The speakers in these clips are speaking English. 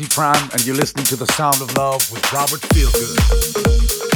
Pryme, and you're listening to The Sound of Love with Robert Feelgood.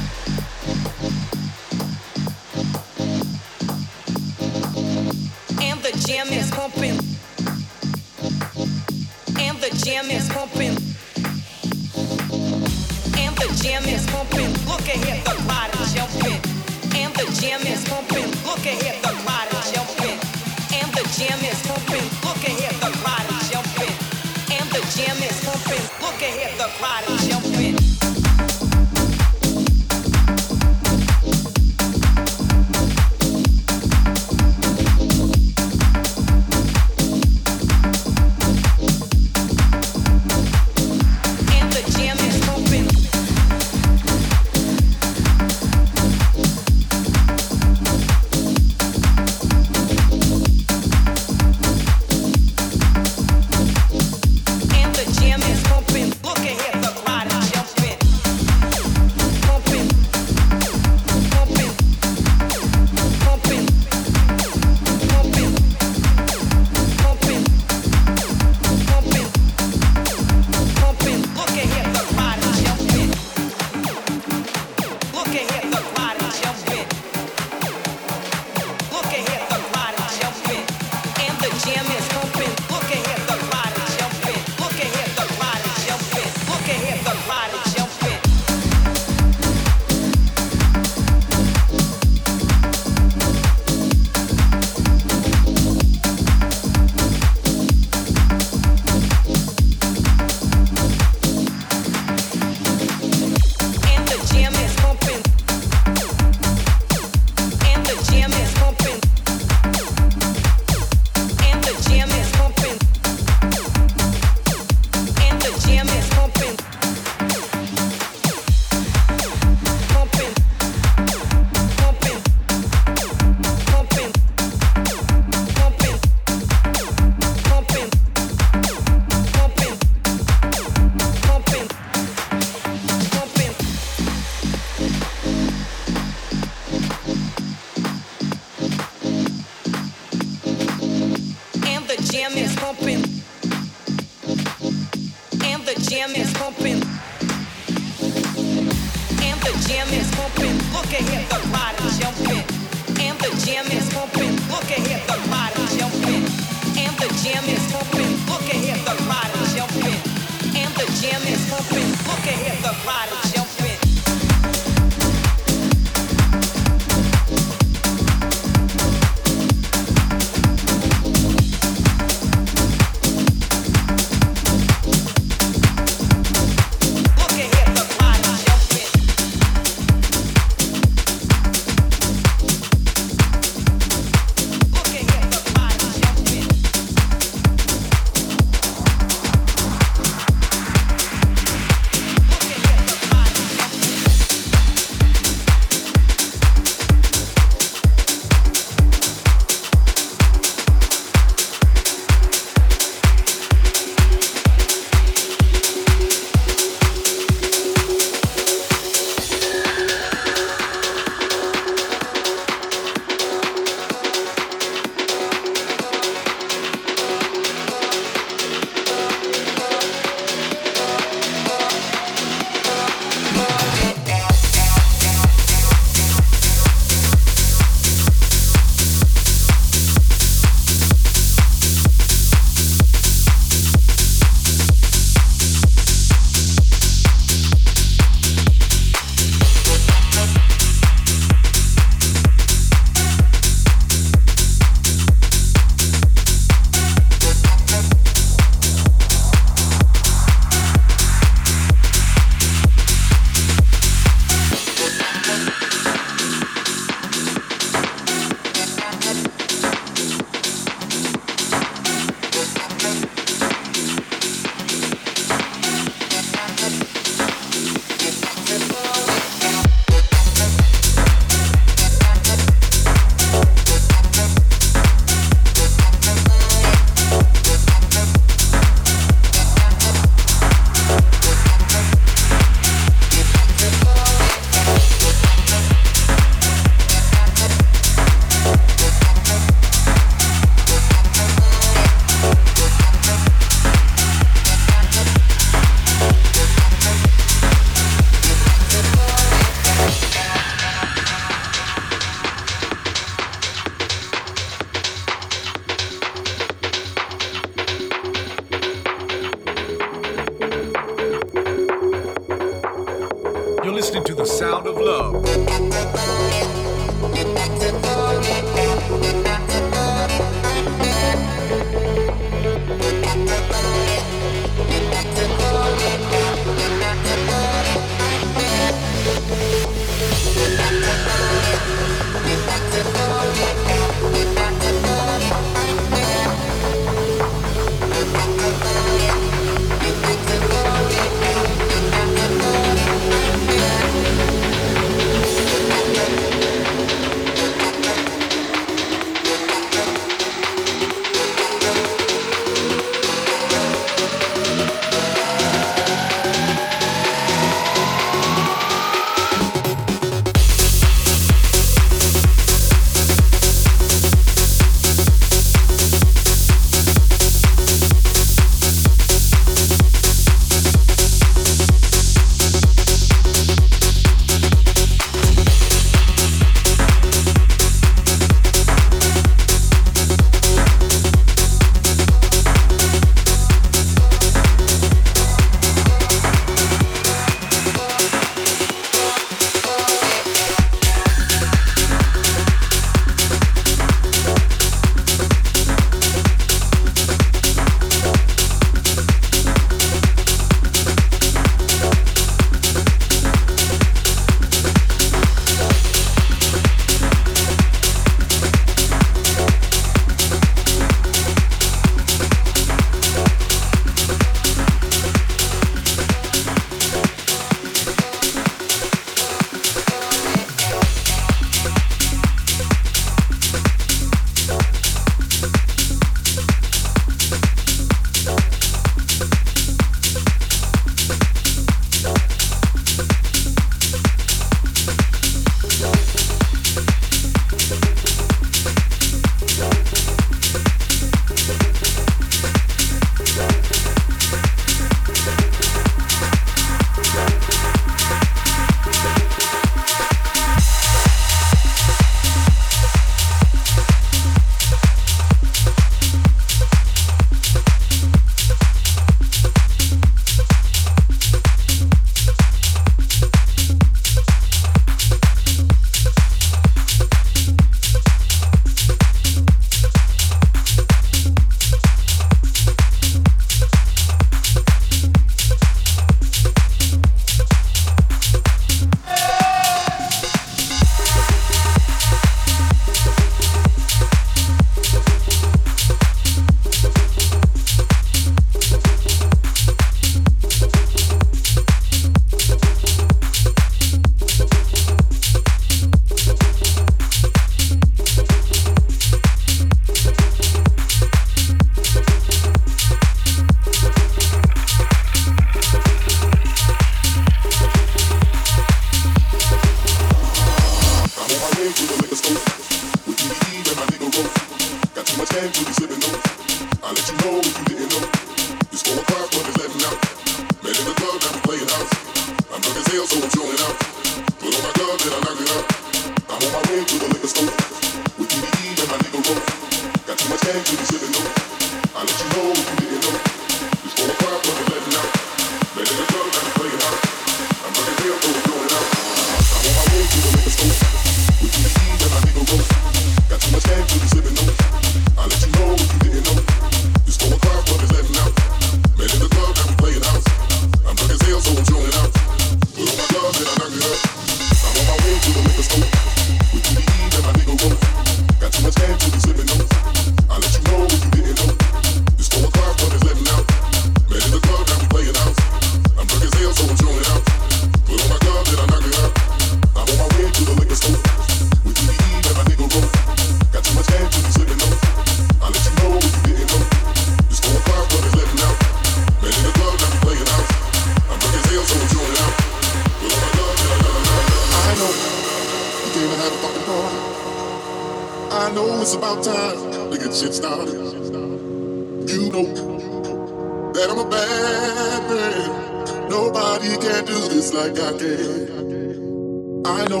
like goddamn. I know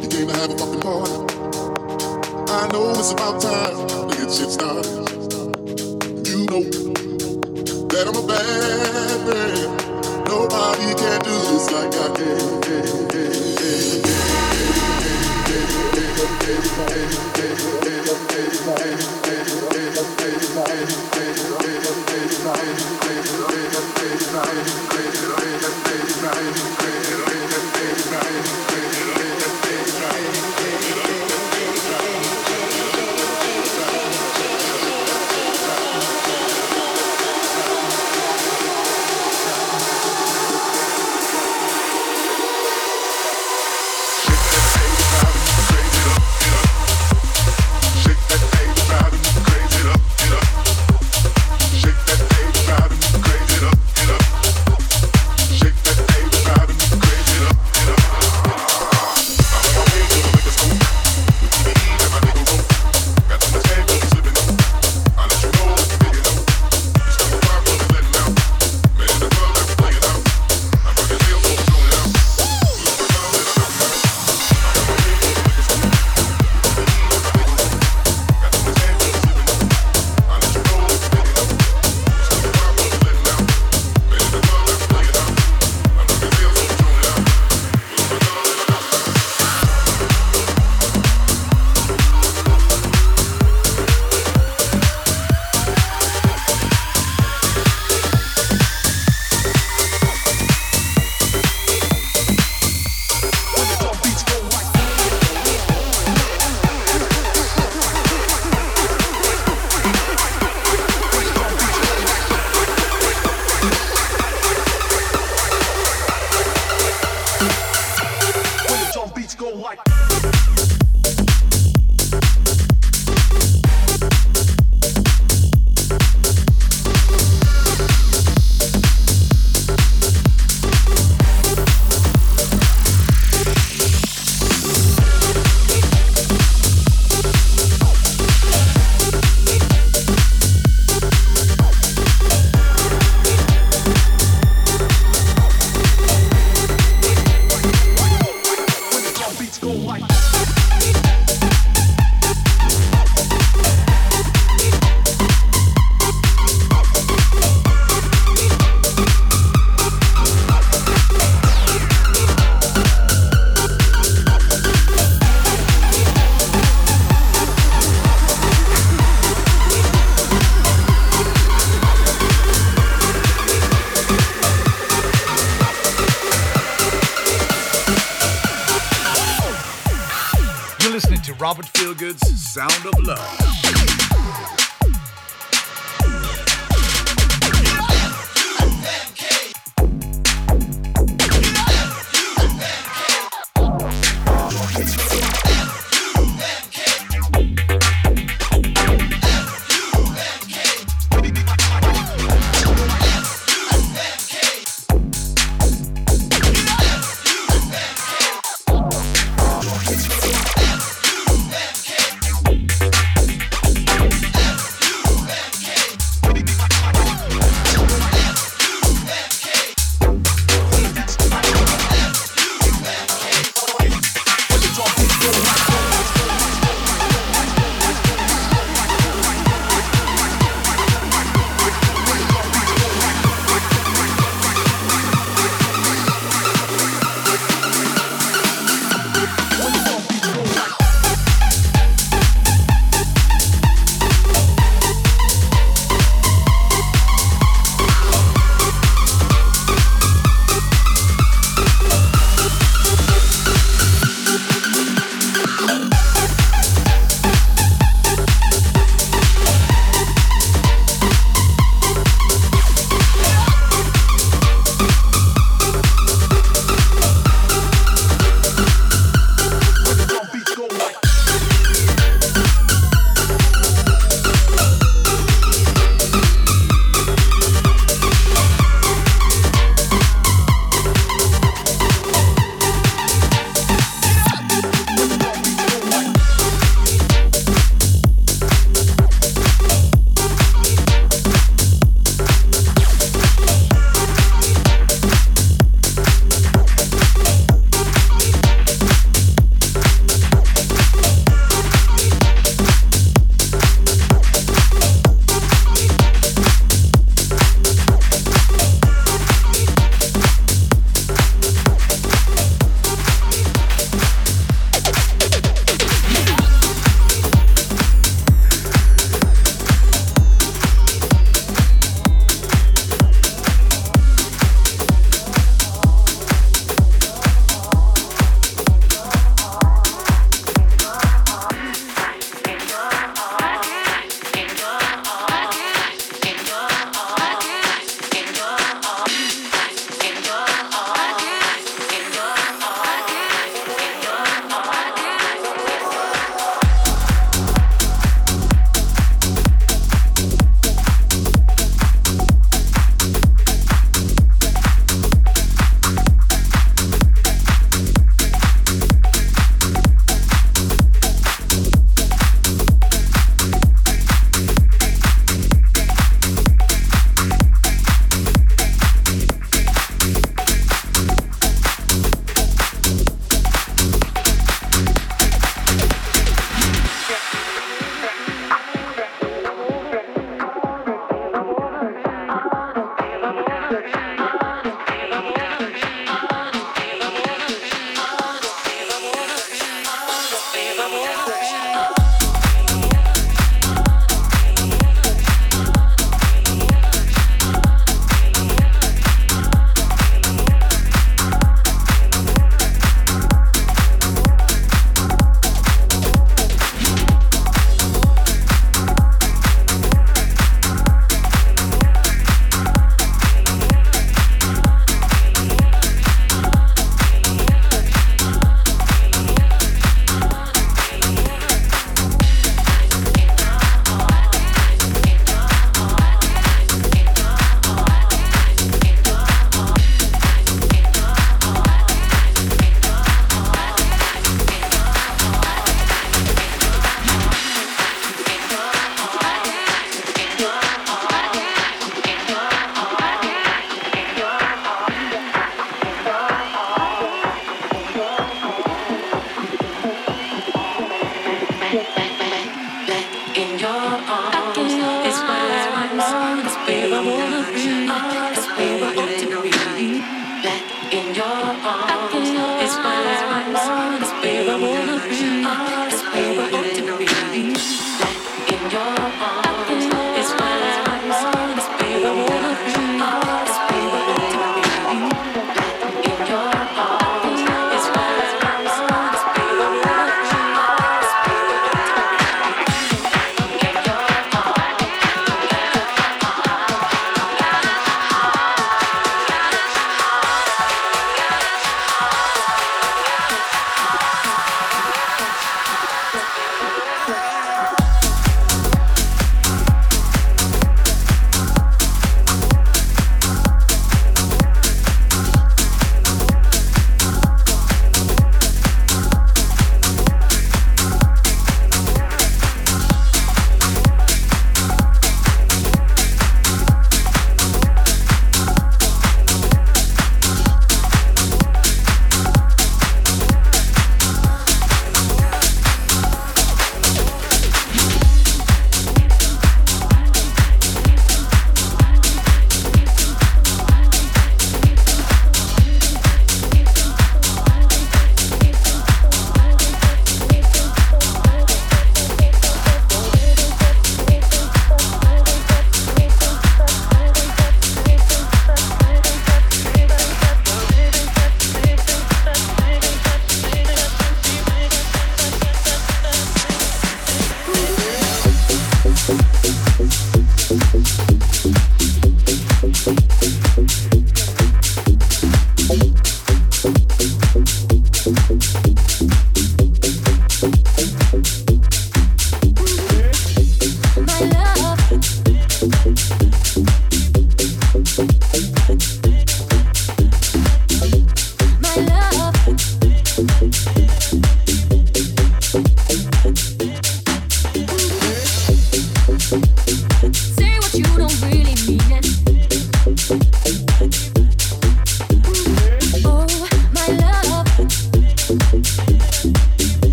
you came to have a fucking party. I know it's about time to get shit started.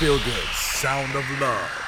Robert Feelgood's Sound of Love.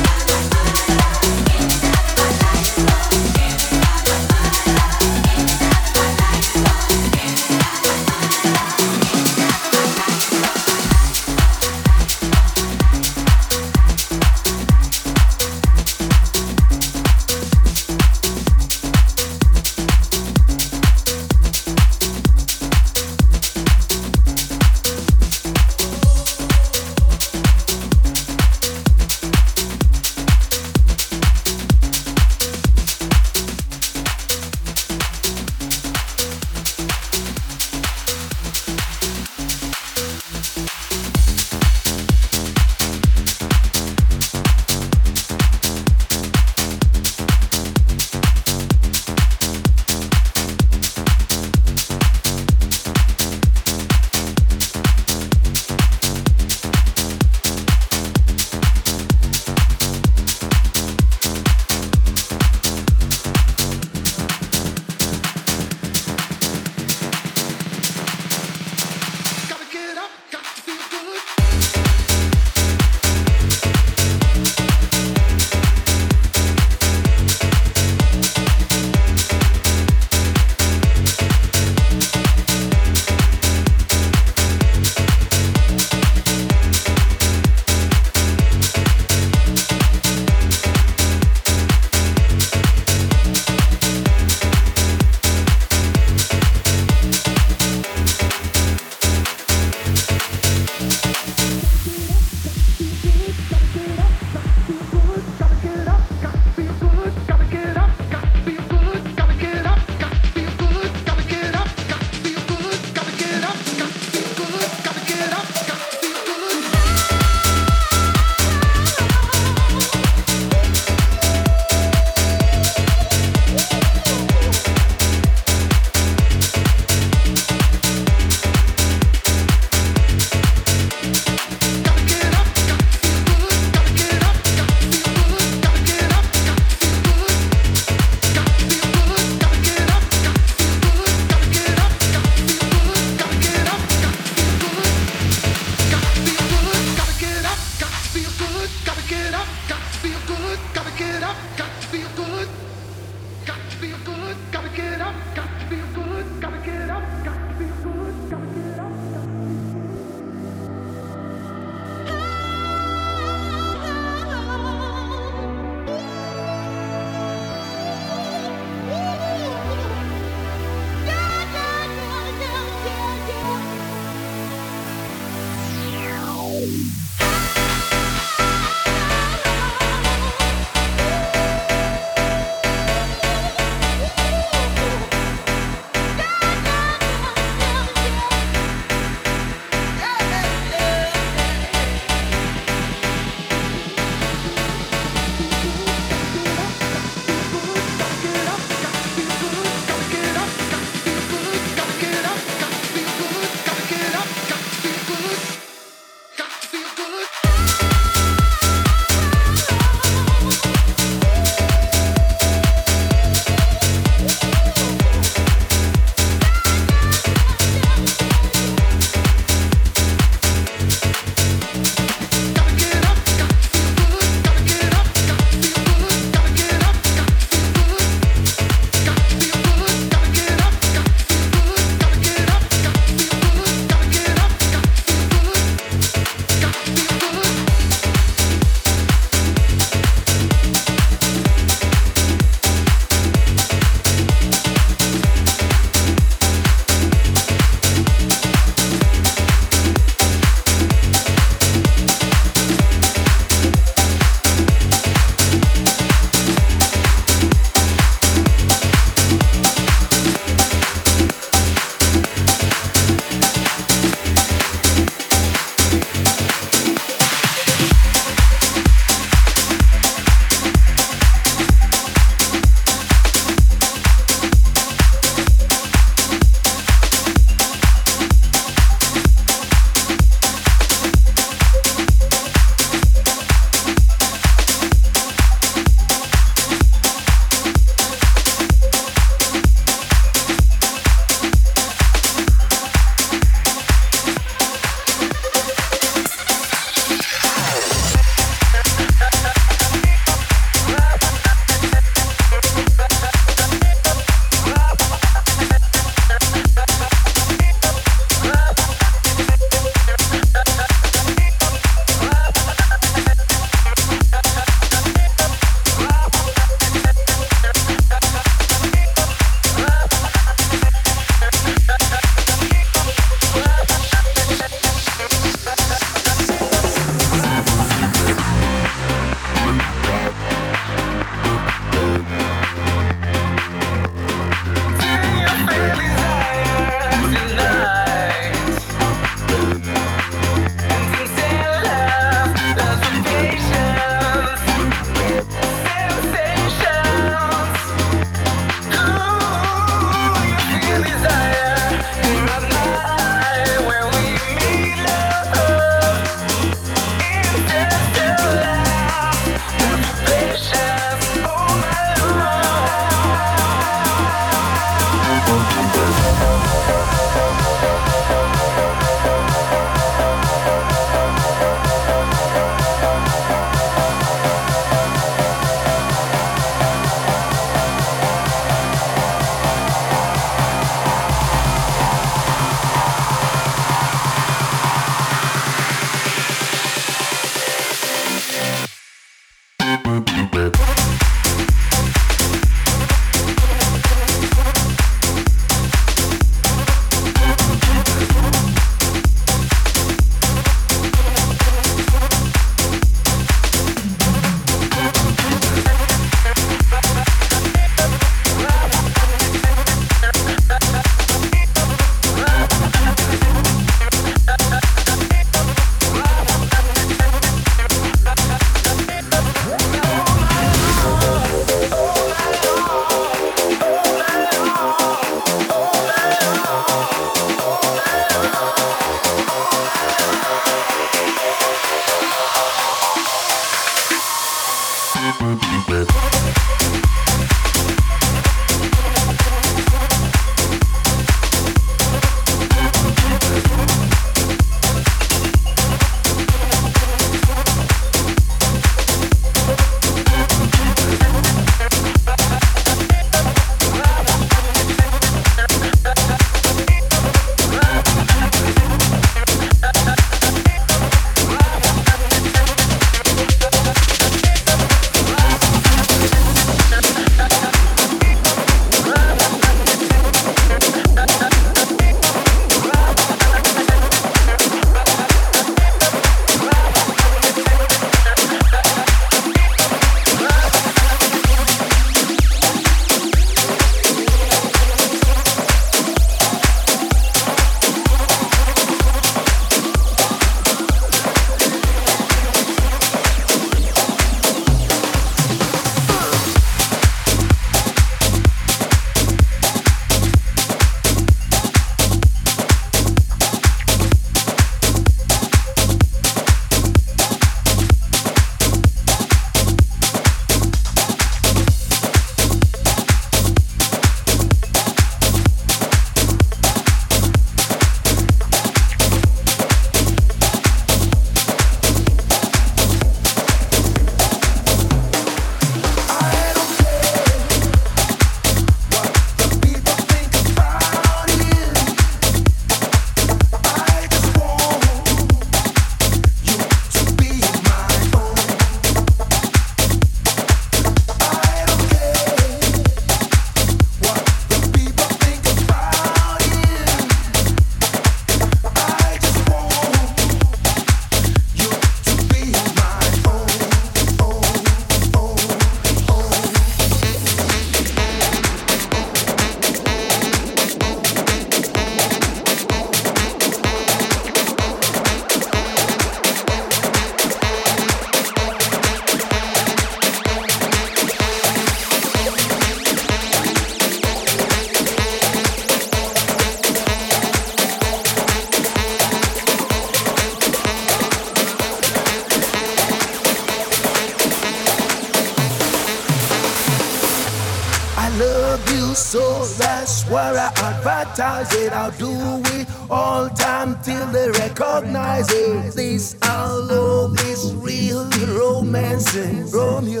love you so. That's why I advertise it. I'll do it all time till they recognize it. This our love is real romancing. Romeo,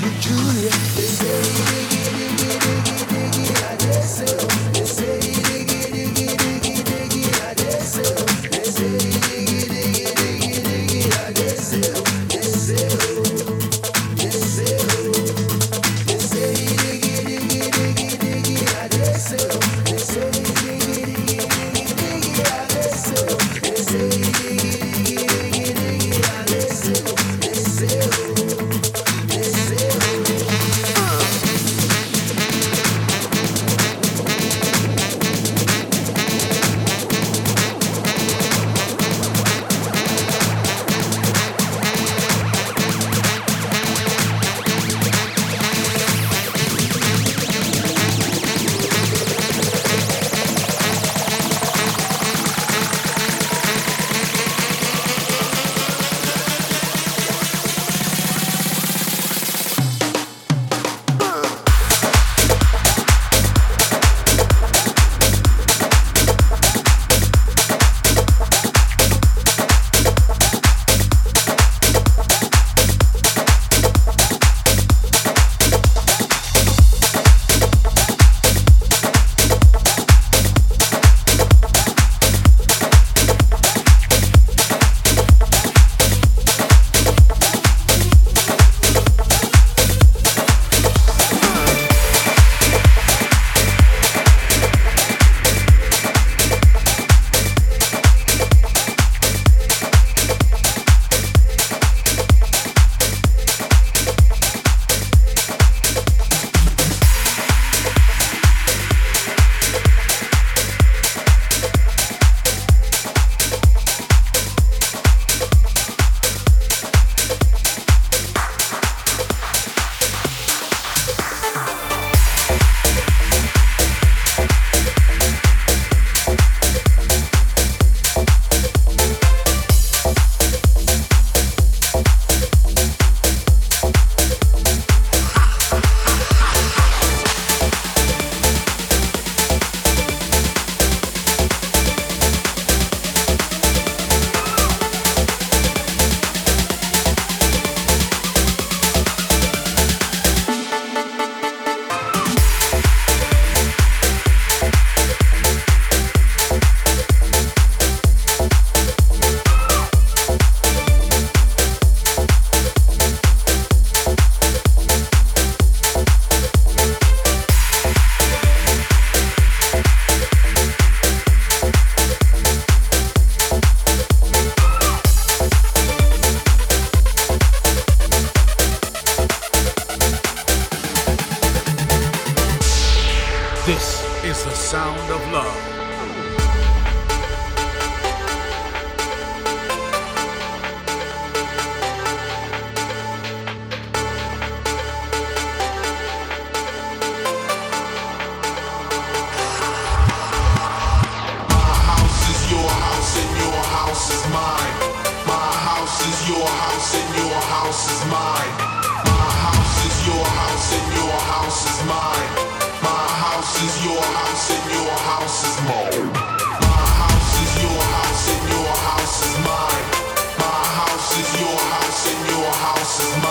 you Juliet, baby. This is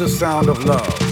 the sound of love.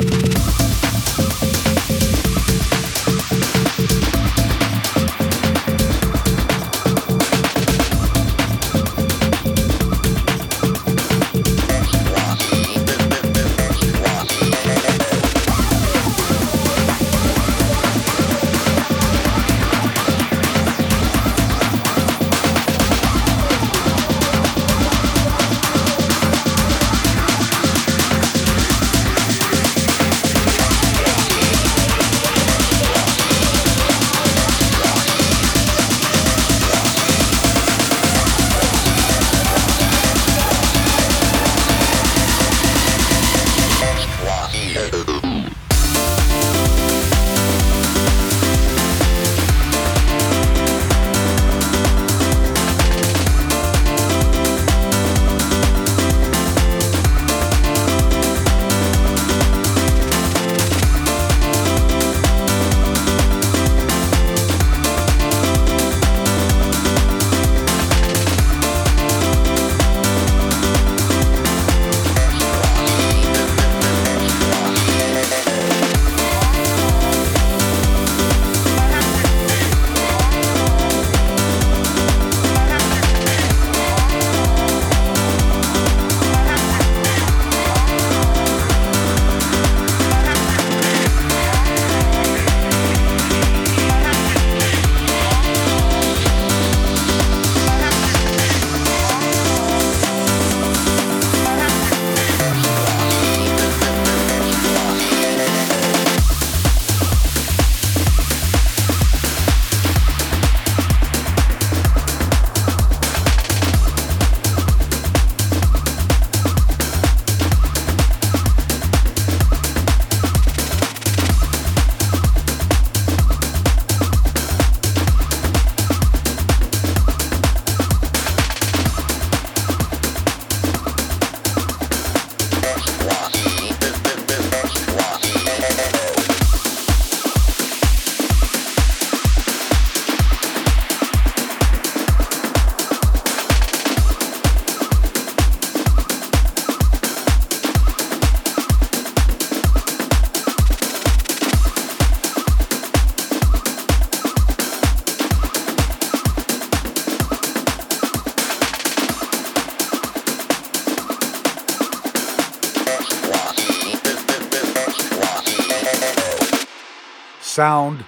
Sound.